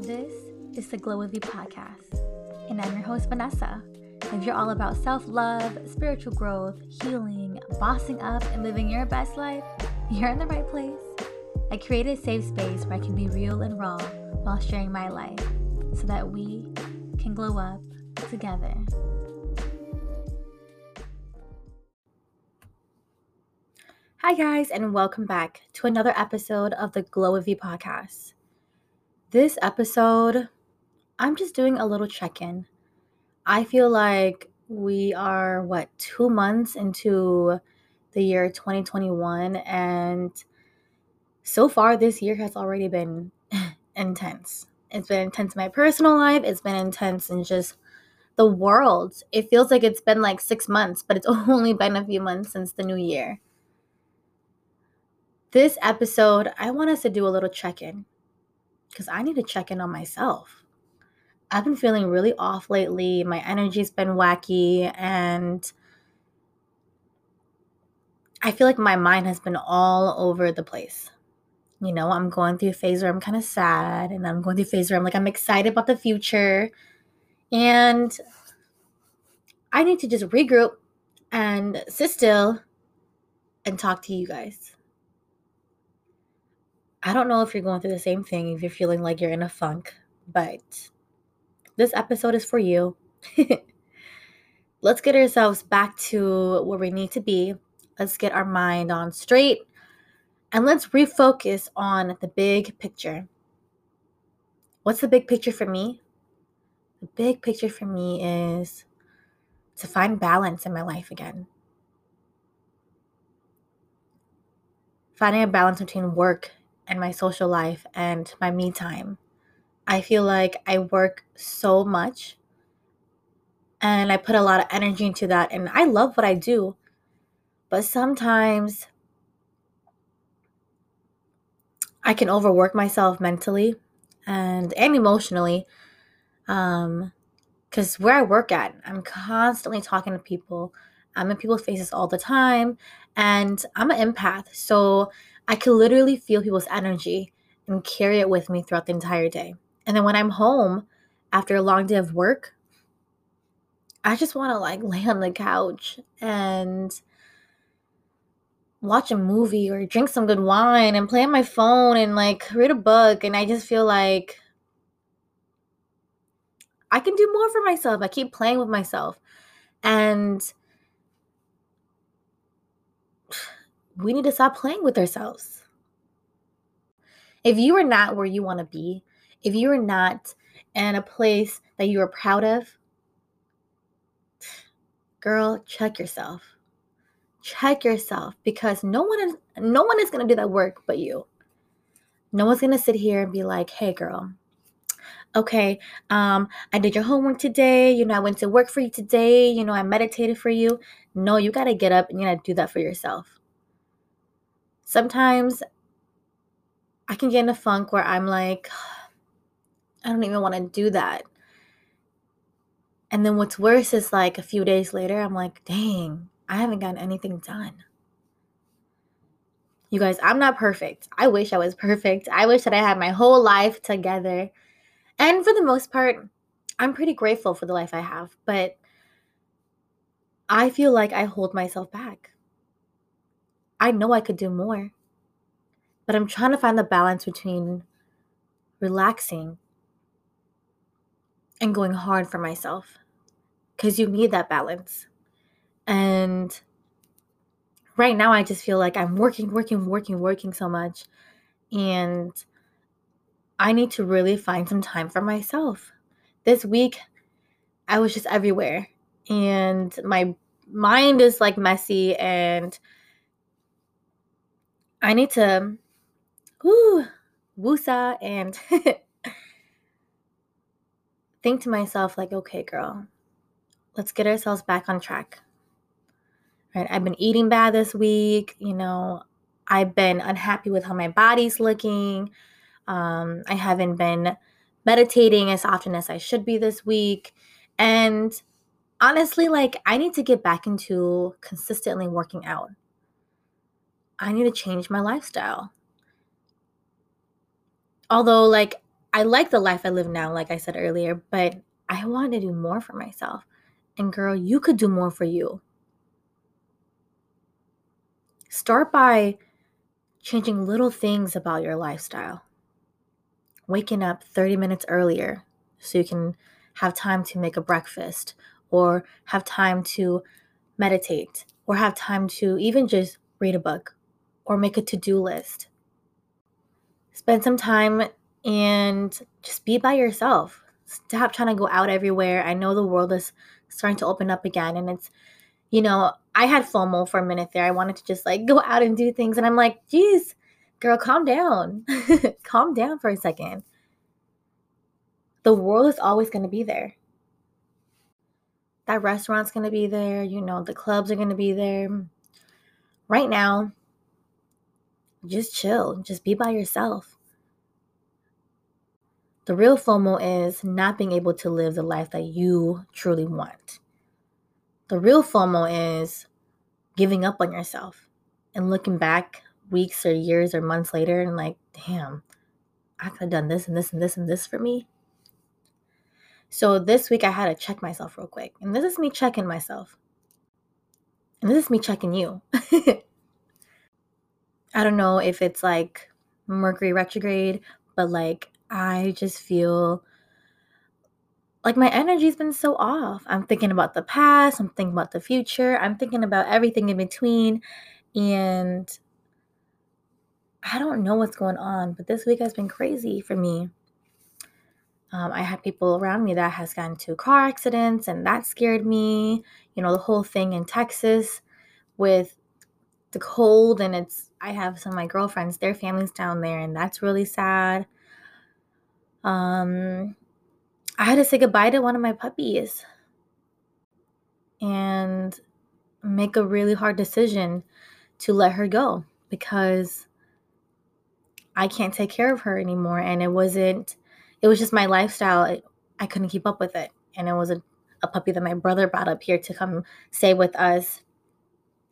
This is the Glow with V podcast, and I'm your host, Vanessa. If you're all about self love, spiritual growth, healing, bossing up, and living your best life, you're in the right place. I created a safe space where I can be real and raw while sharing my life so that we can glow up together. Hi, guys, and welcome back to another episode of the Glow with V podcast. This episode, I'm just doing a little check in. I feel like we are, what, two months into the year 2021, and so far this year has already been intense. It's been intense in my personal life, it's been intense in just the world. It feels like it's been like six months, but it's only been a few months since the new year. This episode, I want us to do a little check in because I need to check in on myself. I've been feeling really off lately. My energy's been wacky, and I feel like my mind has been all over the place. You know, I'm going through a phase where I'm kind of sad, and I'm going through a phase where I'm like, I'm excited about the future. And I need to just regroup and sit still and talk to you guys. I don't know if you're going through the same thing, if you're feeling like you're in a funk, but this episode is for you. Let's get ourselves back to where we need to be. Let's get our mind on straight and let's refocus on the big picture. What's the big picture for me? The big picture for me is to find balance in my life again. Finding a balance between work and my social life and my me time. I feel like I work so much and I put a lot of energy into that and I love what I do. But sometimes I can overwork myself mentally and and emotionally. Um cuz where I work at, I'm constantly talking to people. I'm in people's faces all the time and I'm an empath. So I can literally feel people's energy and carry it with me throughout the entire day. And then when I'm home after a long day of work, I just want to like lay on the couch and watch a movie or drink some good wine and play on my phone and like read a book. And I just feel like I can do more for myself. I keep playing with myself. And we need to stop playing with ourselves. If you are not where you want to be, if you are not in a place that you are proud of, girl, check yourself. Check yourself because no one is no one is going to do that work but you. No one's going to sit here and be like, "Hey girl, okay, um, I did your homework today. You know, I went to work for you today. You know, I meditated for you. No, you got to get up and you got to do that for yourself sometimes I can get in a funk where I'm like, I don't even want to do that. And then what's worse is like a few days later, I'm like, dang, I haven't gotten anything done. You guys, I'm not perfect. I wish I was perfect. I wish that I had my whole life together. And for the most part, I'm pretty grateful for the life I have, but I feel like I hold myself back. I know I could do more. But I'm trying to find the balance between relaxing and going hard for myself because you need that balance. And right now, I just feel like I'm working, working, working, working so much. And I need to really find some time for myself. This week, I was just everywhere. And my mind is like messy and I need to woo woosa and think to myself like, okay, girl, let's get ourselves back on track. Right? I've been eating bad this week, you know, I've been unhappy with how my body's looking. Um, I haven't been meditating as often as I should be this week. And honestly, like, I need to get back into consistently working out. I need to change my lifestyle. Although, like, I like the life I live now, like I said earlier, but I want to do more for myself. And girl, you could do more for you. Start by changing little things about your lifestyle. Waking up 30 minutes earlier so you can have time to make a breakfast or have time to meditate or have time to even just read a book or make a to do list. Spend some time and just be by yourself. Stop trying to go out everywhere. I know the world is starting to open up again and it's you know, I had FOMO for a minute there. I wanted to just like go out and do things and I'm like, "Geez, girl, calm down. calm down for a second. The world is always going to be there. That restaurant's going to be there, you know, the clubs are going to be there. Right now, just chill, just be by yourself. The real FOMO is not being able to live the life that you truly want. The real FOMO is giving up on yourself and looking back weeks or years or months later and like, damn, I could have done this and this and this and this for me. So this week I had to check myself real quick. And this is me checking myself. And this is me checking you. I don't know if it's like Mercury retrograde, but like I just feel like my energy's been so off. I'm thinking about the past, I'm thinking about the future, I'm thinking about everything in between. And I don't know what's going on, but this week has been crazy for me. Um, I had people around me that has gotten into car accidents, and that scared me. You know, the whole thing in Texas with the cold, and it's I have some of my girlfriends, their families down there, and that's really sad. Um, I had to say goodbye to one of my puppies and make a really hard decision to let her go because I can't take care of her anymore. And it wasn't, it was just my lifestyle. It, I couldn't keep up with it. And it was a, a puppy that my brother brought up here to come stay with us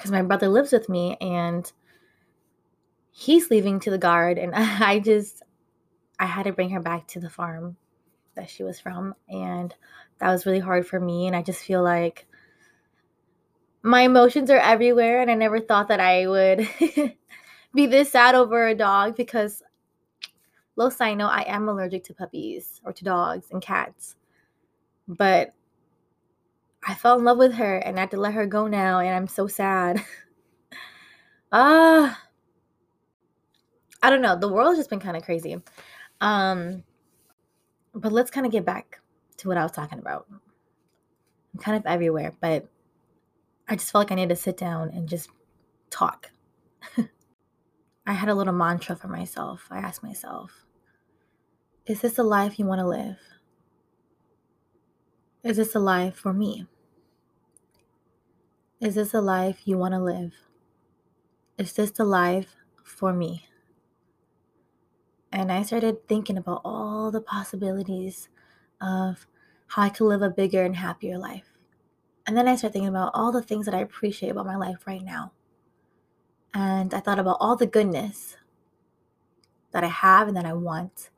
because my brother lives with me and he's leaving to the guard. And I just, I had to bring her back to the farm that she was from. And that was really hard for me. And I just feel like my emotions are everywhere. And I never thought that I would be this sad over a dog because, low note, I am allergic to puppies or to dogs and cats. But I fell in love with her and I had to let her go now. And I'm so sad. Ah. uh, I don't know. The world has just been kind of crazy. Um, but let's kind of get back to what I was talking about. I'm kind of everywhere, but I just felt like I needed to sit down and just talk. I had a little mantra for myself. I asked myself, is this the life you want to live? Is this a life for me? Is this a life you want to live? Is this the life for me? And I started thinking about all the possibilities of how I could live a bigger and happier life. And then I started thinking about all the things that I appreciate about my life right now. And I thought about all the goodness that I have and that I want.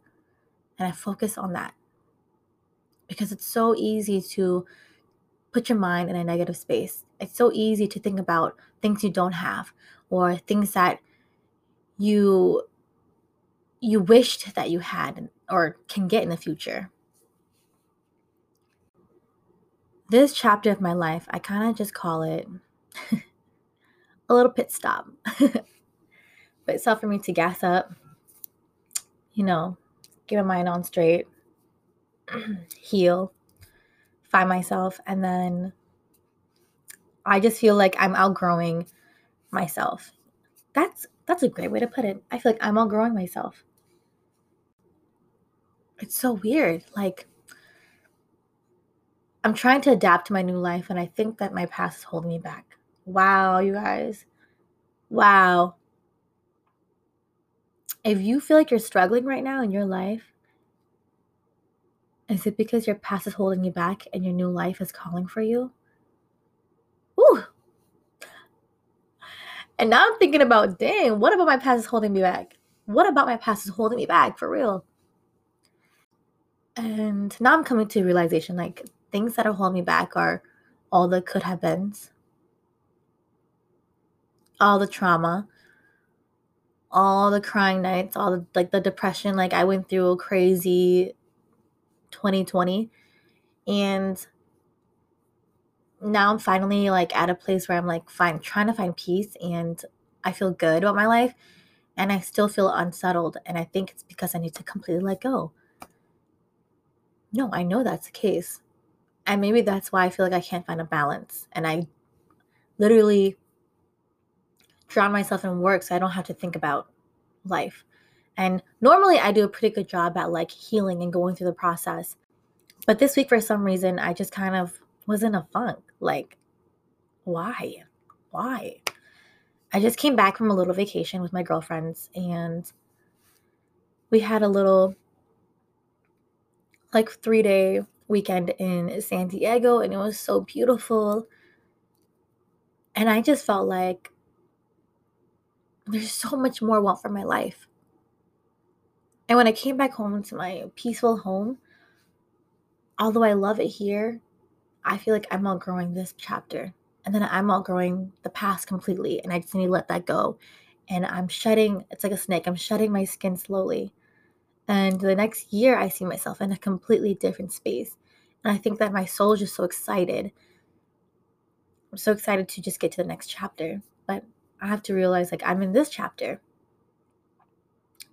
And I focus on that. Because it's so easy to put your mind in a negative space. It's so easy to think about things you don't have or things that you you wished that you had or can get in the future. This chapter of my life, I kind of just call it a little pit stop. but it's up for me to gas up, you know, get my mind on straight, heal, find myself, and then I just feel like I'm outgrowing myself. That's that's a great way to put it. I feel like I'm outgrowing myself. It's so weird. Like I'm trying to adapt to my new life and I think that my past is holding me back. Wow, you guys. Wow. If you feel like you're struggling right now in your life, is it because your past is holding you back and your new life is calling for you? Ooh. And now I'm thinking about, dang, what about my past is holding me back? What about my past is holding me back for real? And now I'm coming to realization like things that are holding me back are all the could have beens, all the trauma, all the crying nights, all the like the depression. Like I went through a crazy 2020 and now I'm finally like at a place where I'm like fine trying to find peace and I feel good about my life and I still feel unsettled and I think it's because I need to completely let go. No, I know that's the case. And maybe that's why I feel like I can't find a balance and I literally drown myself in work so I don't have to think about life. And normally I do a pretty good job at like healing and going through the process. But this week for some reason I just kind of was in a funk. Like, why? Why? I just came back from a little vacation with my girlfriends and we had a little like 3-day weekend in San Diego and it was so beautiful. And I just felt like there's so much more I want for my life. And when I came back home to my peaceful home, although I love it here, I feel like I'm outgrowing this chapter. And then I'm outgrowing the past completely. And I just need to let that go. And I'm shedding, it's like a snake, I'm shedding my skin slowly. And the next year, I see myself in a completely different space. And I think that my soul is just so excited. I'm so excited to just get to the next chapter. But I have to realize, like, I'm in this chapter.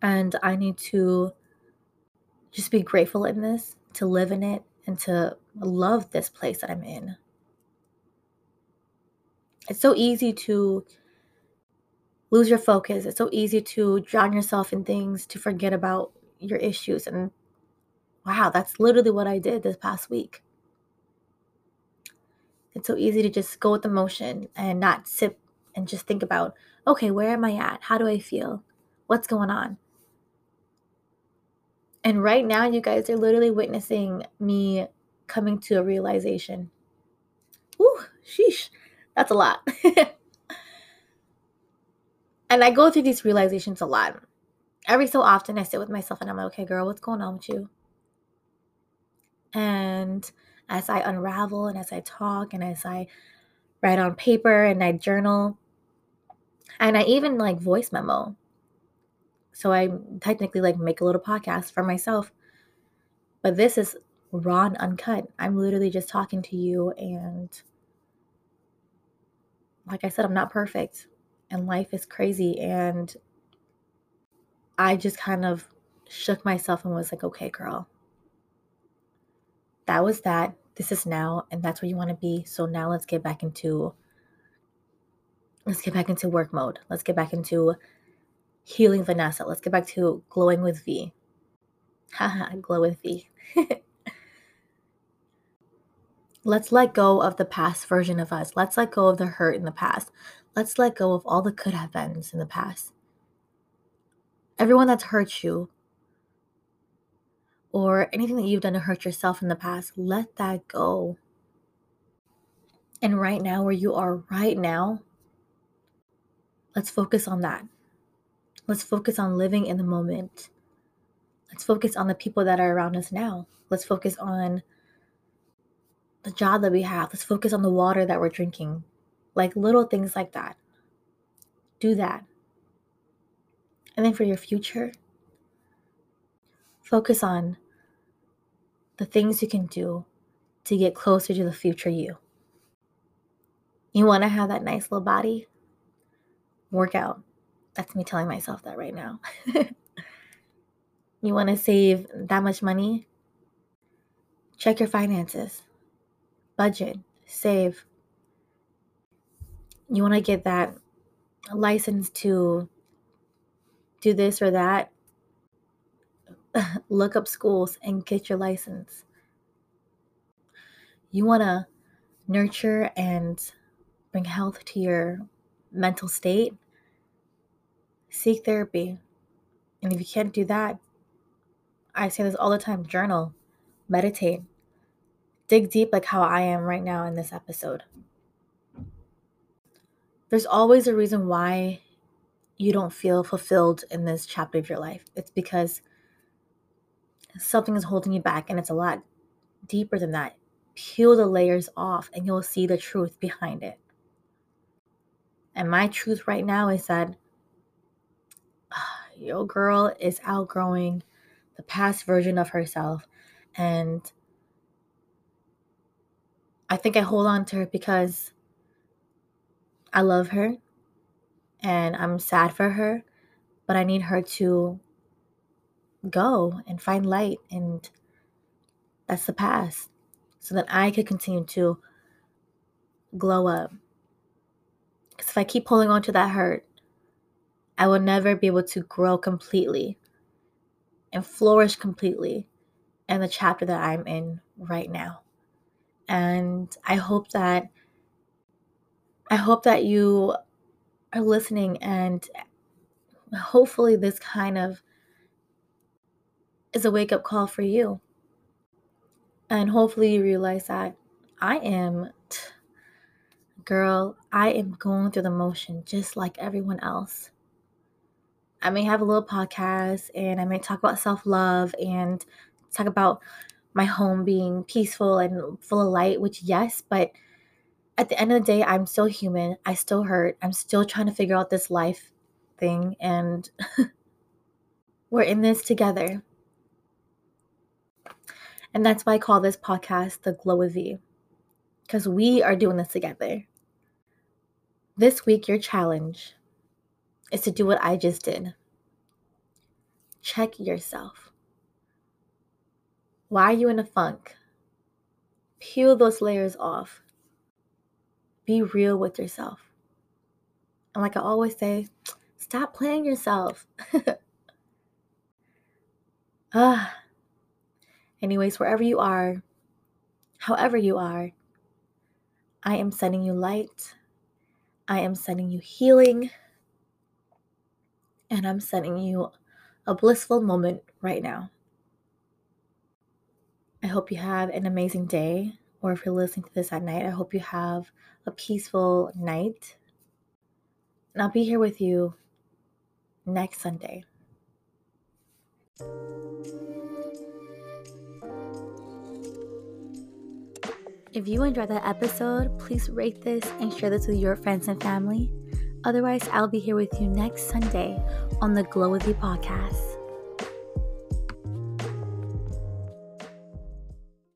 And I need to just be grateful in this, to live in it, and to love this place that I'm in. It's so easy to lose your focus. It's so easy to drown yourself in things, to forget about your issues. And wow, that's literally what I did this past week. It's so easy to just go with the motion and not sit and just think about, okay, where am I at? How do I feel? What's going on? And right now, you guys are literally witnessing me coming to a realization. Ooh, sheesh, that's a lot. and I go through these realizations a lot. Every so often, I sit with myself and I'm like, okay, girl, what's going on with you? And as I unravel and as I talk and as I write on paper and I journal, and I even like voice memo. So I technically like make a little podcast for myself. But this is raw and uncut. I'm literally just talking to you and like I said, I'm not perfect and life is crazy and I just kind of shook myself and was like, okay, girl, that was that. This is now, and that's where you want to be. So now let's get back into let's get back into work mode. Let's get back into healing Vanessa. Let's get back to glowing with V. Haha, glow with V. let's let go of the past version of us. Let's let go of the hurt in the past. Let's let go of all the could have beens in the past everyone that's hurt you or anything that you've done to hurt yourself in the past, let that go. And right now, where you are right now, let's focus on that. Let's focus on living in the moment. Let's focus on the people that are around us now. Let's focus on the job that we have. Let's focus on the water that we're drinking. Like little things like that. Do that. And then for your future, focus on the things you can do to get closer to the future you. You want to have that nice little body? Work out. That's me telling myself that right now. you want to save that much money? Check your finances, budget, save. You want to get that license to do this or that, look up schools and get your license. You want to nurture and bring health to your mental state, seek therapy. And if you can't do that, I say this all the time journal, meditate, dig deep like how I am right now in this episode. There's always a reason why you don't feel fulfilled in this chapter of your life. It's because something is holding you back and it's a lot deeper than that, peel the layers off and you'll see the truth behind it. And my truth right now is that your girl is outgrowing the past version of herself. And I think I hold on to her because I love her and I'm sad for her, but I need her to go and find light and that's the past so that I could continue to glow up. Because if I keep holding on to that hurt, I will never be able to grow completely and flourish completely in the chapter that I'm in right now. And I hope that I hope that you are listening and hopefully this kind of is a wake up call for you. And hopefully you realize that I am girl, I am going through the motion just like everyone else. I may have a little podcast and I may talk about self love and talk about my home being peaceful and full of light, which, yes, but at the end of the day, I'm still human. I still hurt. I'm still trying to figure out this life thing, and we're in this together. And that's why I call this podcast The Glow with V, because we are doing this together. This week, your challenge is to do what I just did check yourself. Why are you in a funk? Peel those layers off. Be real with yourself. And like I always say, stop playing yourself. ah. Anyways, wherever you are, however you are, I am sending you light. I am sending you healing. And I'm sending you a blissful moment right now. I hope you have an amazing day, or if you're listening to this at night, I hope you have a peaceful night. And I'll be here with you next Sunday. If you enjoyed that episode, please rate this and share this with your friends and family. Otherwise, I'll be here with you next Sunday on the Glow with V podcast.